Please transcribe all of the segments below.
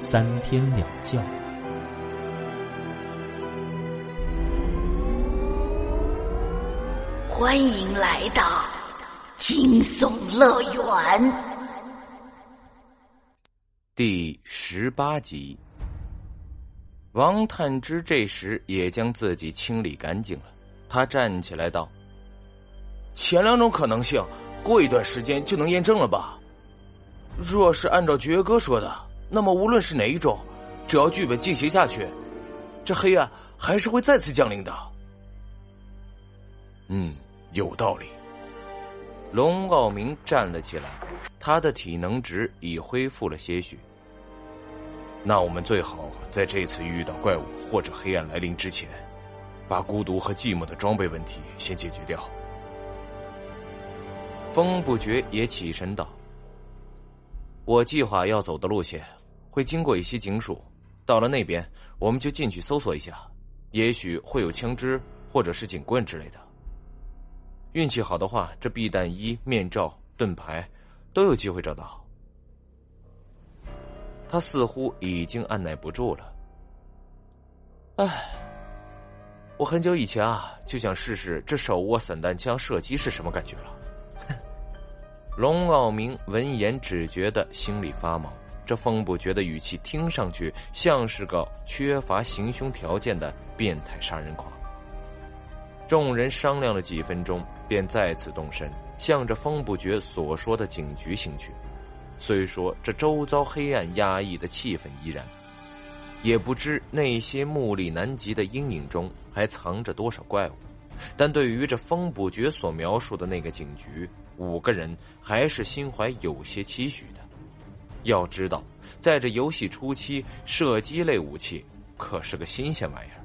三天两觉。欢迎来到惊悚乐园第十八集。王探之这时也将自己清理干净了，他站起来道：“前两种可能性，过一段时间就能验证了吧？若是按照爵哥说的，那么无论是哪一种，只要剧本进行下去，这黑暗还是会再次降临的。”嗯，有道理。龙傲明站了起来，他的体能值已恢复了些许。那我们最好在这次遇到怪物或者黑暗来临之前，把孤独和寂寞的装备问题先解决掉。风不觉也起身道：“我计划要走的路线会经过一些警署，到了那边我们就进去搜索一下，也许会有枪支或者是警棍之类的。运气好的话，这避弹衣、面罩、盾牌都有机会找到。”他似乎已经按耐不住了。唉，我很久以前啊就想试试这手握散弹枪射击是什么感觉了。龙傲明闻言只觉得心里发毛，这风不觉的语气听上去像是个缺乏行凶条件的变态杀人狂。众人商量了几分钟，便再次动身，向着风不觉所说的警局行去。虽说这周遭黑暗压抑的气氛依然，也不知那些目力难及的阴影中还藏着多少怪物，但对于这风不绝所描述的那个警局，五个人还是心怀有些期许的。要知道，在这游戏初期，射击类武器可是个新鲜玩意儿。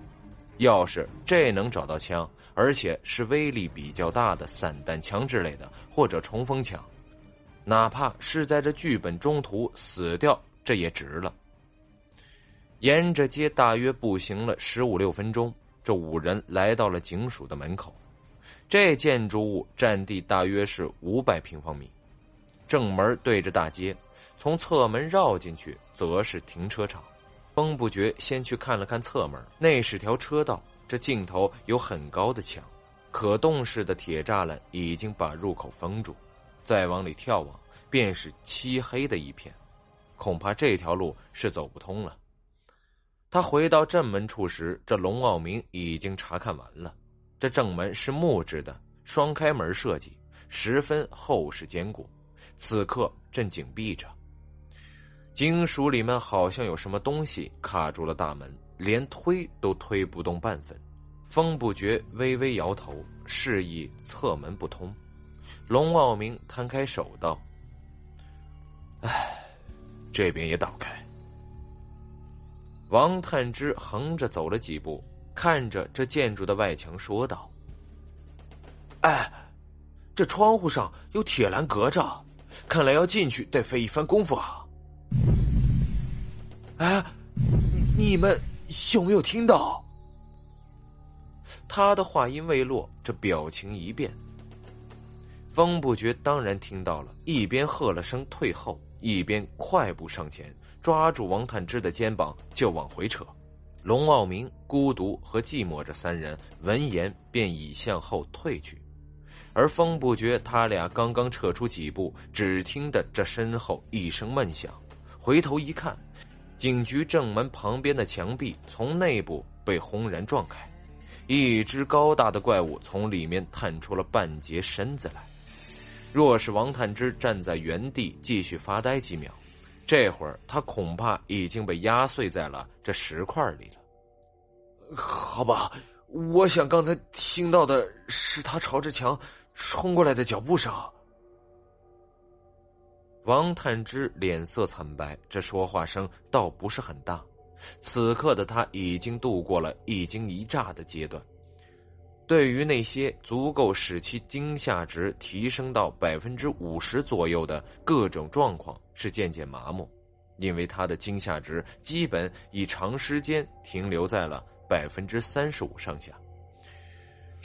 要是这能找到枪，而且是威力比较大的散弹枪之类的，或者冲锋枪。哪怕是在这剧本中途死掉，这也值了。沿着街大约步行了十五六分钟，这五人来到了警署的门口。这建筑物占地大约是五百平方米，正门对着大街，从侧门绕进去则是停车场。风不觉先去看了看侧门，那是条车道，这尽头有很高的墙，可动式的铁栅栏已经把入口封住。再往里眺望，便是漆黑的一片，恐怕这条路是走不通了。他回到正门处时，这龙傲明已经查看完了。这正门是木质的，双开门设计，十分厚实坚固，此刻正紧闭着。金属里面好像有什么东西卡住了大门，连推都推不动半分。风不觉微微摇头，示意侧门不通。龙傲明摊开手道：“哎，这边也倒开。”王探之横着走了几步，看着这建筑的外墙说道：“哎，这窗户上有铁栏隔着，看来要进去得费一番功夫啊！”哎，你你们有没有听到？他的话音未落，这表情一变。风不觉当然听到了，一边喝了声退后，一边快步上前，抓住王探之的肩膀就往回扯。龙傲明、孤独和寂寞这三人闻言便已向后退去，而风不觉他俩刚刚撤出几步，只听得这身后一声闷响，回头一看，警局正门旁边的墙壁从内部被轰然撞开，一只高大的怪物从里面探出了半截身子来。若是王探之站在原地继续发呆几秒，这会儿他恐怕已经被压碎在了这石块里了。好吧，我想刚才听到的是他朝着墙冲过来的脚步声。王探之脸色惨白，这说话声倒不是很大。此刻的他已经度过了一惊一乍的阶段，对于那些足够使其惊吓值提升到百分之五十左右的各种状况，是渐渐麻木，因为他的惊吓值基本已长时间停留在了百分之三十五上下。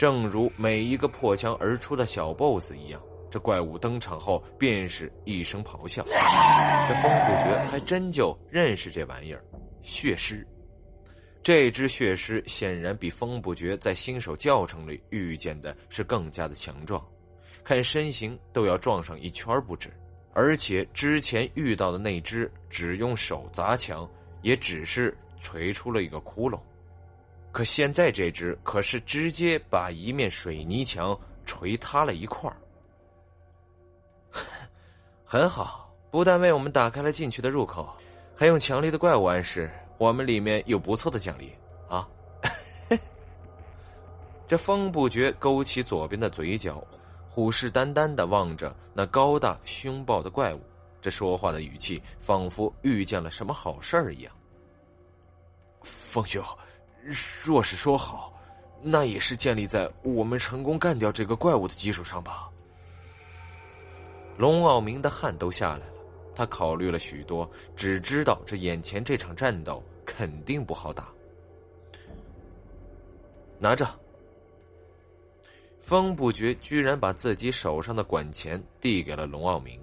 正如每一个破墙而出的小 BOSS 一样，这怪物登场后便是一声咆哮。这风不觉还真就认识这玩意儿。血狮，这只血狮显然比风不绝在新手教程里遇见的是更加的强壮，看身形都要撞上一圈不止。而且之前遇到的那只只用手砸墙，也只是锤出了一个窟窿，可现在这只可是直接把一面水泥墙锤塌了一块儿。很好，不但为我们打开了进去的入口。还用强力的怪物暗示我们里面有不错的奖励啊！这风不觉勾起左边的嘴角，虎视眈眈的望着那高大凶暴的怪物。这说话的语气仿佛遇见了什么好事儿一样。风兄，若是说好，那也是建立在我们成功干掉这个怪物的基础上吧？龙傲明的汗都下来了。他考虑了许多，只知道这眼前这场战斗肯定不好打。拿着。风不觉居然把自己手上的管钳递给了龙傲明，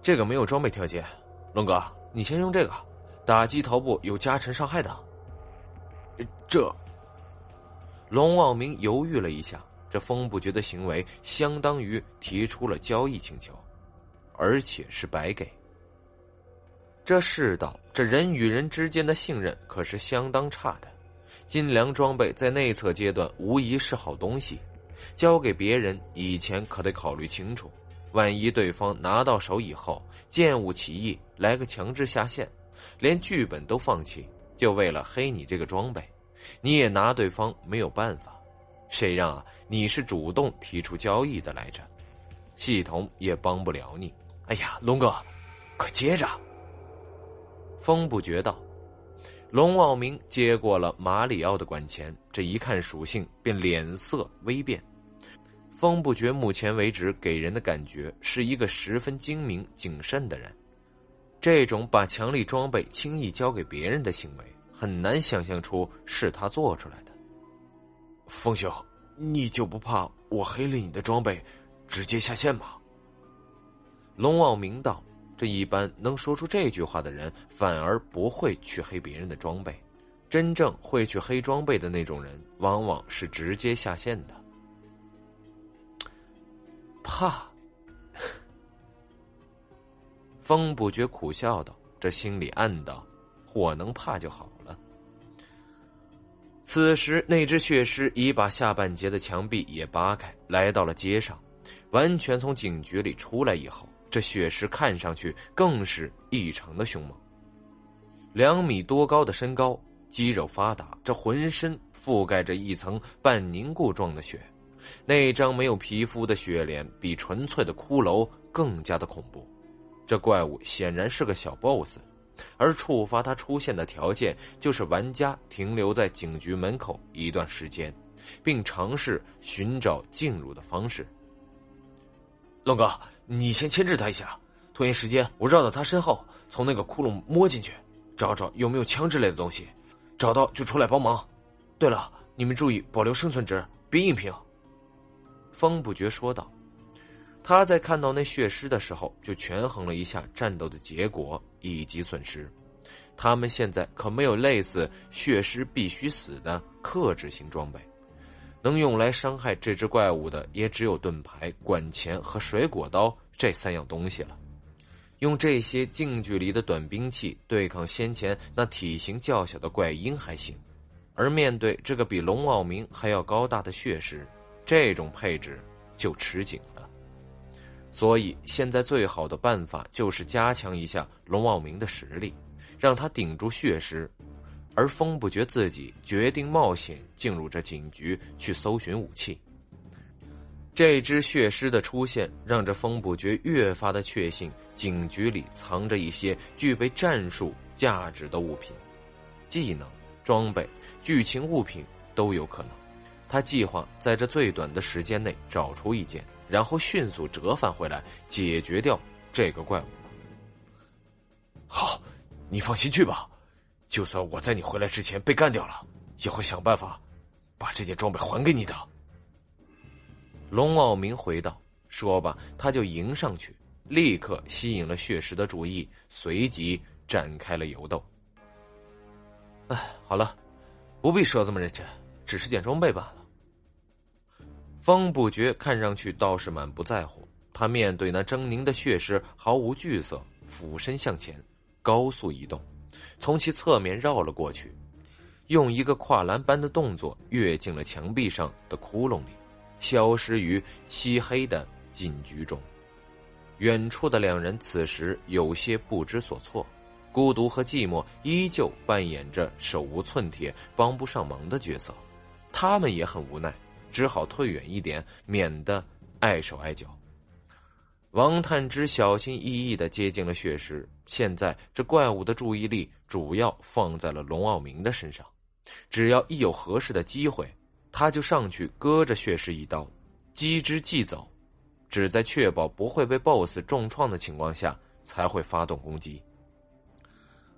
这个没有装备条件，龙哥，你先用这个，打击头部有加成伤害的。这，龙傲明犹豫了一下，这风不觉的行为相当于提出了交易请求。而且是白给。这世道，这人与人之间的信任可是相当差的。金良装备在内测阶段无疑是好东西，交给别人以前可得考虑清楚。万一对方拿到手以后见物起意，来个强制下线，连剧本都放弃，就为了黑你这个装备，你也拿对方没有办法。谁让啊你是主动提出交易的来着，系统也帮不了你。哎呀，龙哥，快接着！风不觉道，龙傲明接过了马里奥的管钳，这一看属性，便脸色微变。风不觉目前为止给人的感觉是一个十分精明谨慎的人，这种把强力装备轻易交给别人的行为，很难想象出是他做出来的。风兄，你就不怕我黑了你的装备，直接下线吗？龙傲明道：“这一般能说出这句话的人，反而不会去黑别人的装备。真正会去黑装备的那种人，往往是直接下线的。怕。”风不觉苦笑道：“这心里暗道，我能怕就好了。”此时，那只血尸已把下半截的墙壁也扒开，来到了街上，完全从警局里出来以后。这血尸看上去更是异常的凶猛，两米多高的身高，肌肉发达，这浑身覆盖着一层半凝固状的血，那张没有皮肤的血脸比纯粹的骷髅更加的恐怖。这怪物显然是个小 BOSS，而触发它出现的条件就是玩家停留在警局门口一段时间，并尝试寻找进入的方式。龙哥。你先牵制他一下，拖延时间。我绕到他身后，从那个窟窿摸进去，找找有没有枪之类的东西。找到就出来帮忙。对了，你们注意保留生存值，别硬拼。方不觉说道。他在看到那血尸的时候，就权衡了一下战斗的结果以及损失。他们现在可没有类似血尸必须死的克制型装备。能用来伤害这只怪物的，也只有盾牌、管钳和水果刀这三样东西了。用这些近距离的短兵器对抗先前那体型较小的怪婴还行，而面对这个比龙傲明还要高大的血尸，这种配置就吃紧了。所以现在最好的办法就是加强一下龙傲明的实力，让他顶住血尸。而风不觉自己决定冒险进入这警局去搜寻武器。这只血尸的出现，让这风不绝越发的确信警局里藏着一些具备战术价值的物品、技能、装备、剧情物品都有可能。他计划在这最短的时间内找出一件，然后迅速折返回来解决掉这个怪物。好，你放心去吧。就算我在你回来之前被干掉了，也会想办法把这件装备还给你的。龙傲明回道：“说吧，他就迎上去，立刻吸引了血石的注意，随即展开了游斗。哎，好了，不必说这么认真，只是件装备罢了。”风不觉看上去倒是满不在乎，他面对那狰狞的血尸毫无惧色，俯身向前，高速移动。从其侧面绕了过去，用一个跨栏般的动作跃进了墙壁上的窟窿里，消失于漆黑的禁局中。远处的两人此时有些不知所措，孤独和寂寞依旧扮演着手无寸铁、帮不上忙的角色，他们也很无奈，只好退远一点，免得碍手碍脚。王探之小心翼翼的接近了血石。现在这怪物的注意力主要放在了龙傲明的身上，只要一有合适的机会，他就上去割着血石一刀，击之即走，只在确保不会被 BOSS 重创的情况下才会发动攻击。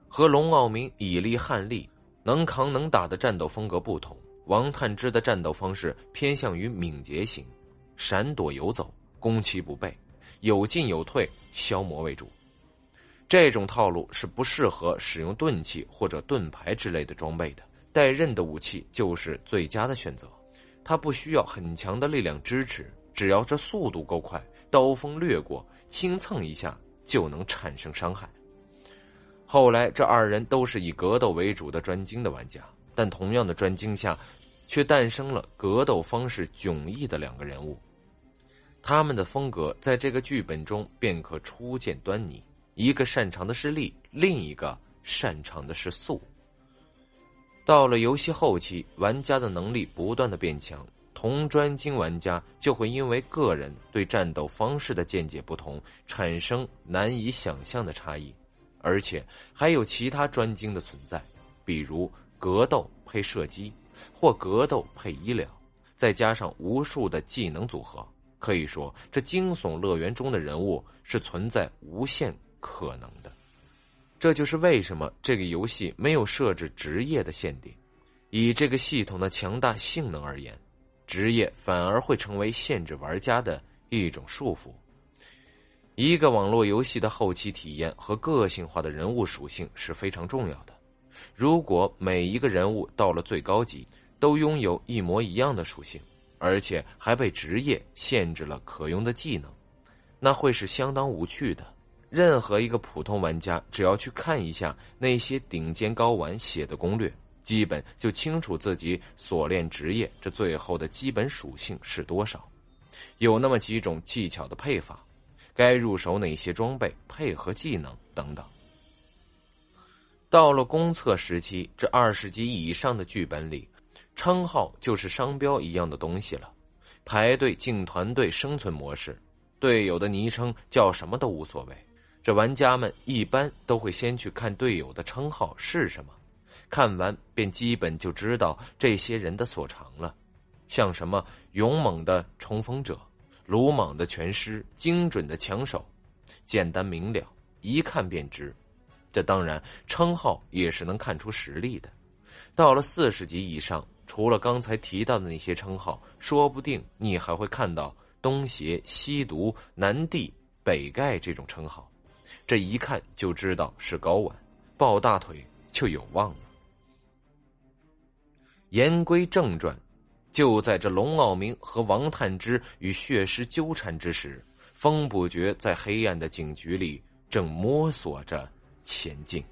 和龙傲明以力撼力、能扛能打的战斗风格不同，王探之的战斗方式偏向于敏捷型，闪躲游走，攻其不备。有进有退，消磨为主。这种套路是不适合使用钝器或者盾牌之类的装备的。带刃的武器就是最佳的选择。它不需要很强的力量支持，只要这速度够快，刀锋掠过，轻蹭一下就能产生伤害。后来，这二人都是以格斗为主的专精的玩家，但同样的专精下，却诞生了格斗方式迥异的两个人物。他们的风格在这个剧本中便可初见端倪。一个擅长的是力，另一个擅长的是速。到了游戏后期，玩家的能力不断的变强，同专精玩家就会因为个人对战斗方式的见解不同，产生难以想象的差异。而且还有其他专精的存在，比如格斗配射击，或格斗配医疗，再加上无数的技能组合。可以说，这惊悚乐园中的人物是存在无限可能的。这就是为什么这个游戏没有设置职业的限定。以这个系统的强大性能而言，职业反而会成为限制玩家的一种束缚。一个网络游戏的后期体验和个性化的人物属性是非常重要的。如果每一个人物到了最高级都拥有一模一样的属性，而且还被职业限制了可用的技能，那会是相当无趣的。任何一个普通玩家，只要去看一下那些顶尖高玩写的攻略，基本就清楚自己所练职业这最后的基本属性是多少，有那么几种技巧的配法，该入手哪些装备配合技能等等。到了公测时期，这二十级以上的剧本里。称号就是商标一样的东西了，排队进团队生存模式，队友的昵称叫什么都无所谓。这玩家们一般都会先去看队友的称号是什么，看完便基本就知道这些人的所长了，像什么勇猛的冲锋者、鲁莽的拳师、精准的枪手，简单明了，一看便知。这当然，称号也是能看出实力的。到了四十级以上。除了刚才提到的那些称号，说不定你还会看到东邪、西毒、南帝、北丐这种称号，这一看就知道是高玩，抱大腿就有望了。言归正传，就在这龙傲明和王探之与血尸纠缠之时，风不绝在黑暗的警局里正摸索着前进。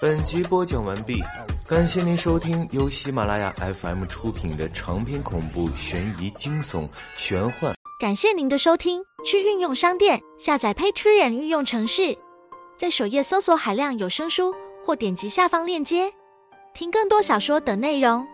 本集播讲完毕，感谢您收听由喜马拉雅 FM 出品的长篇恐怖悬疑惊悚玄幻。感谢您的收听，去运用商店下载 Patreon 运用城市，在首页搜索海量有声书。或点击下方链接听更多小说等内容。